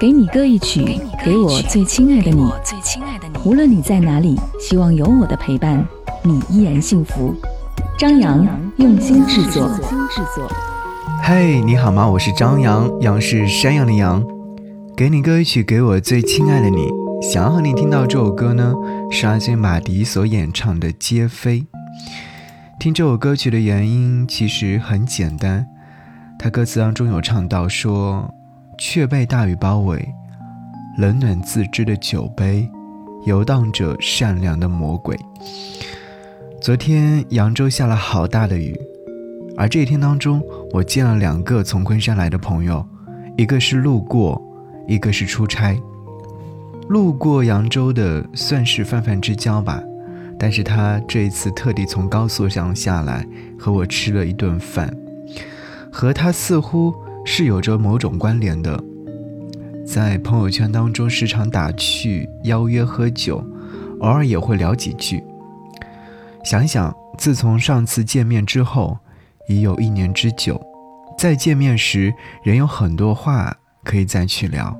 给你歌一曲，给我最亲爱的你。无论你在哪里，希望有我的陪伴，你依然幸福。张扬用心制作。嘿，你好吗？我是张扬，杨是山羊的羊。给你歌一曲，给我最亲爱的你。想要和你听到这首歌呢，是阿信马迪所演唱的《皆非》。听这首歌曲的原因其实很简单，他歌词当中有唱到说。却被大雨包围，冷暖自知的酒杯，游荡着善良的魔鬼。昨天扬州下了好大的雨，而这一天当中，我见了两个从昆山来的朋友，一个是路过，一个是出差。路过扬州的算是泛泛之交吧，但是他这一次特地从高速上下来和我吃了一顿饭，和他似乎。是有着某种关联的，在朋友圈当中时常打趣邀约喝酒，偶尔也会聊几句。想想，自从上次见面之后，已有一年之久，再见面时仍有很多话可以再去聊。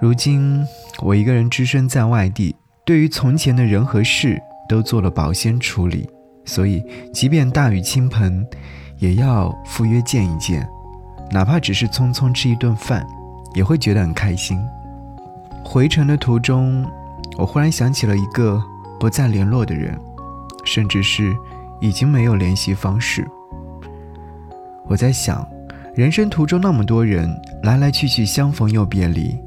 如今我一个人只身在外地，对于从前的人和事都做了保鲜处理，所以即便大雨倾盆。也要赴约见一见，哪怕只是匆匆吃一顿饭，也会觉得很开心。回程的途中，我忽然想起了一个不再联络的人，甚至是已经没有联系方式。我在想，人生途中那么多人来来去去，相逢又别离，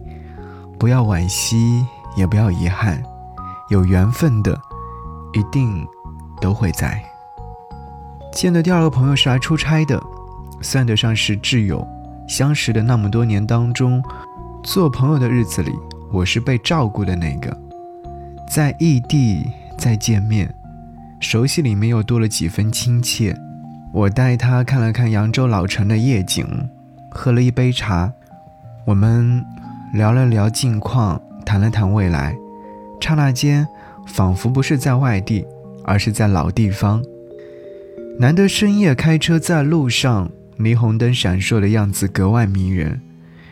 不要惋惜，也不要遗憾，有缘分的，一定都会在。见的第二个朋友是来出差的，算得上是挚友。相识的那么多年当中，做朋友的日子里，我是被照顾的那个。在异地再见面，熟悉里面又多了几分亲切。我带他看了看扬州老城的夜景，喝了一杯茶，我们聊了聊近况，谈了谈未来。刹那间，仿佛不是在外地，而是在老地方。难得深夜开车在路上，霓虹灯闪烁的样子格外迷人。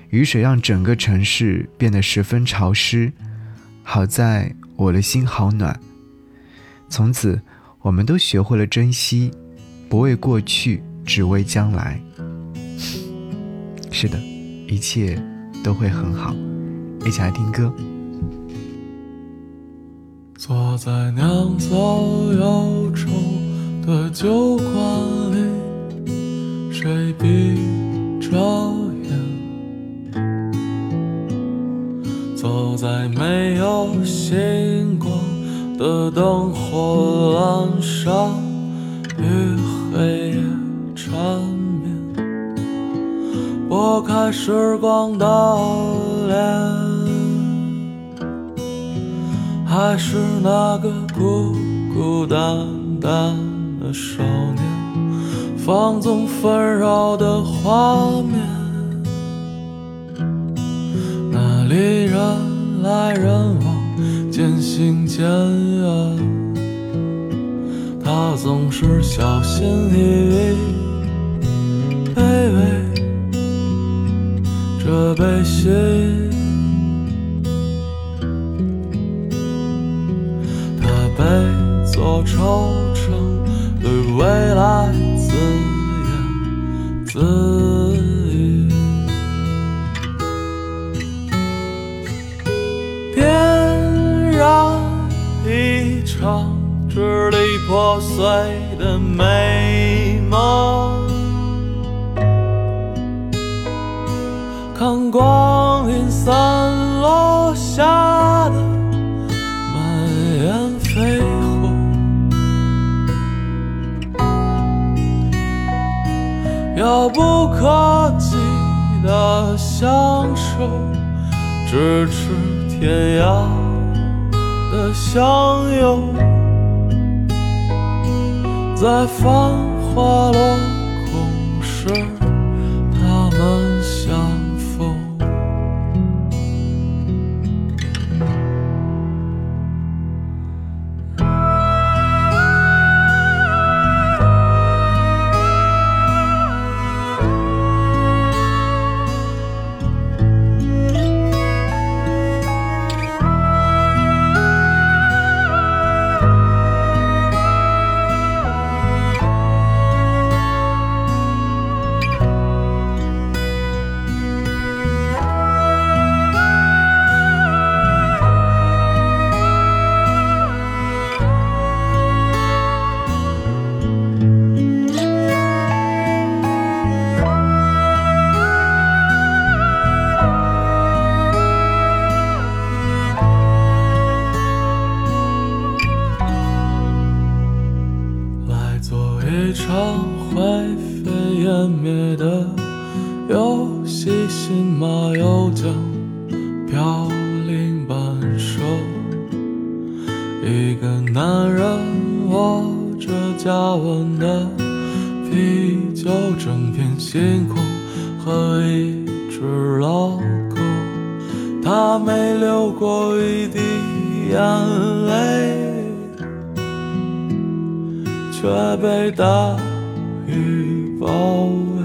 雨水让整个城市变得十分潮湿，好在我的心好暖。从此，我们都学会了珍惜，不为过去，只为将来。是的，一切都会很好。一起来听歌。坐在酿造忧愁。的酒馆里，谁闭着眼？走在没有星光的灯火阑珊，与黑夜缠绵，拨开时光的脸，还是那个孤孤单单。的少年，放纵纷扰的画面，那里人来人往，渐行渐远。他总是小心翼翼，卑微这悲喜，他被做惆怅。对未来自言自语，点燃一场支离破碎的美梦，看光阴散遥不可及的相守，咫尺天涯的相拥，在繁华落空时，幻灭的游戏，新马又将飘零半生。一个男人握着加温的啤酒，整片星空和一只老狗，他没流过一滴眼泪，却被大雨。包围。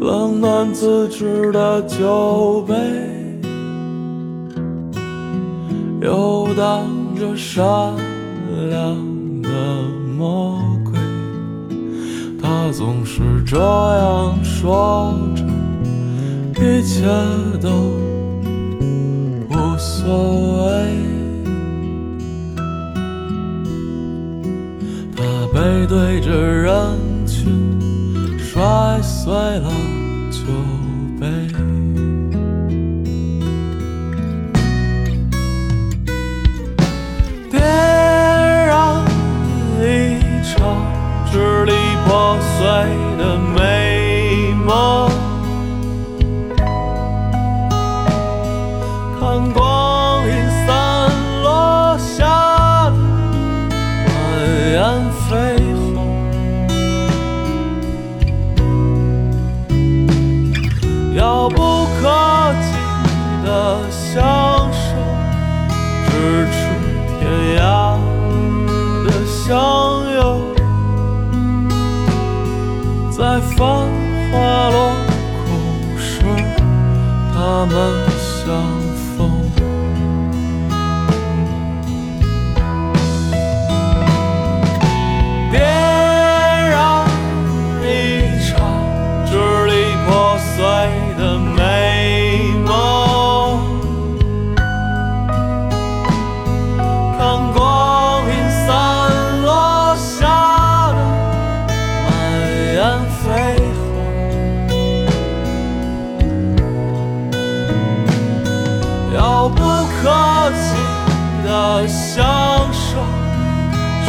冷暖自知的酒杯，游荡着善良的魔鬼。他总是这样说着。一切都无所谓。他背对着人，碎了酒杯。点燃一场支离破碎的美梦，看过。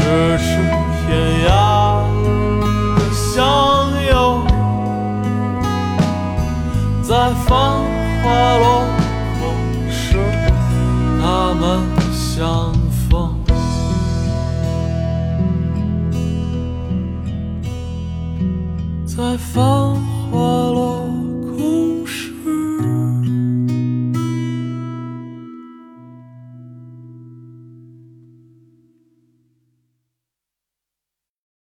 咫尺天涯的相拥，在繁华落空时，他们相逢。在繁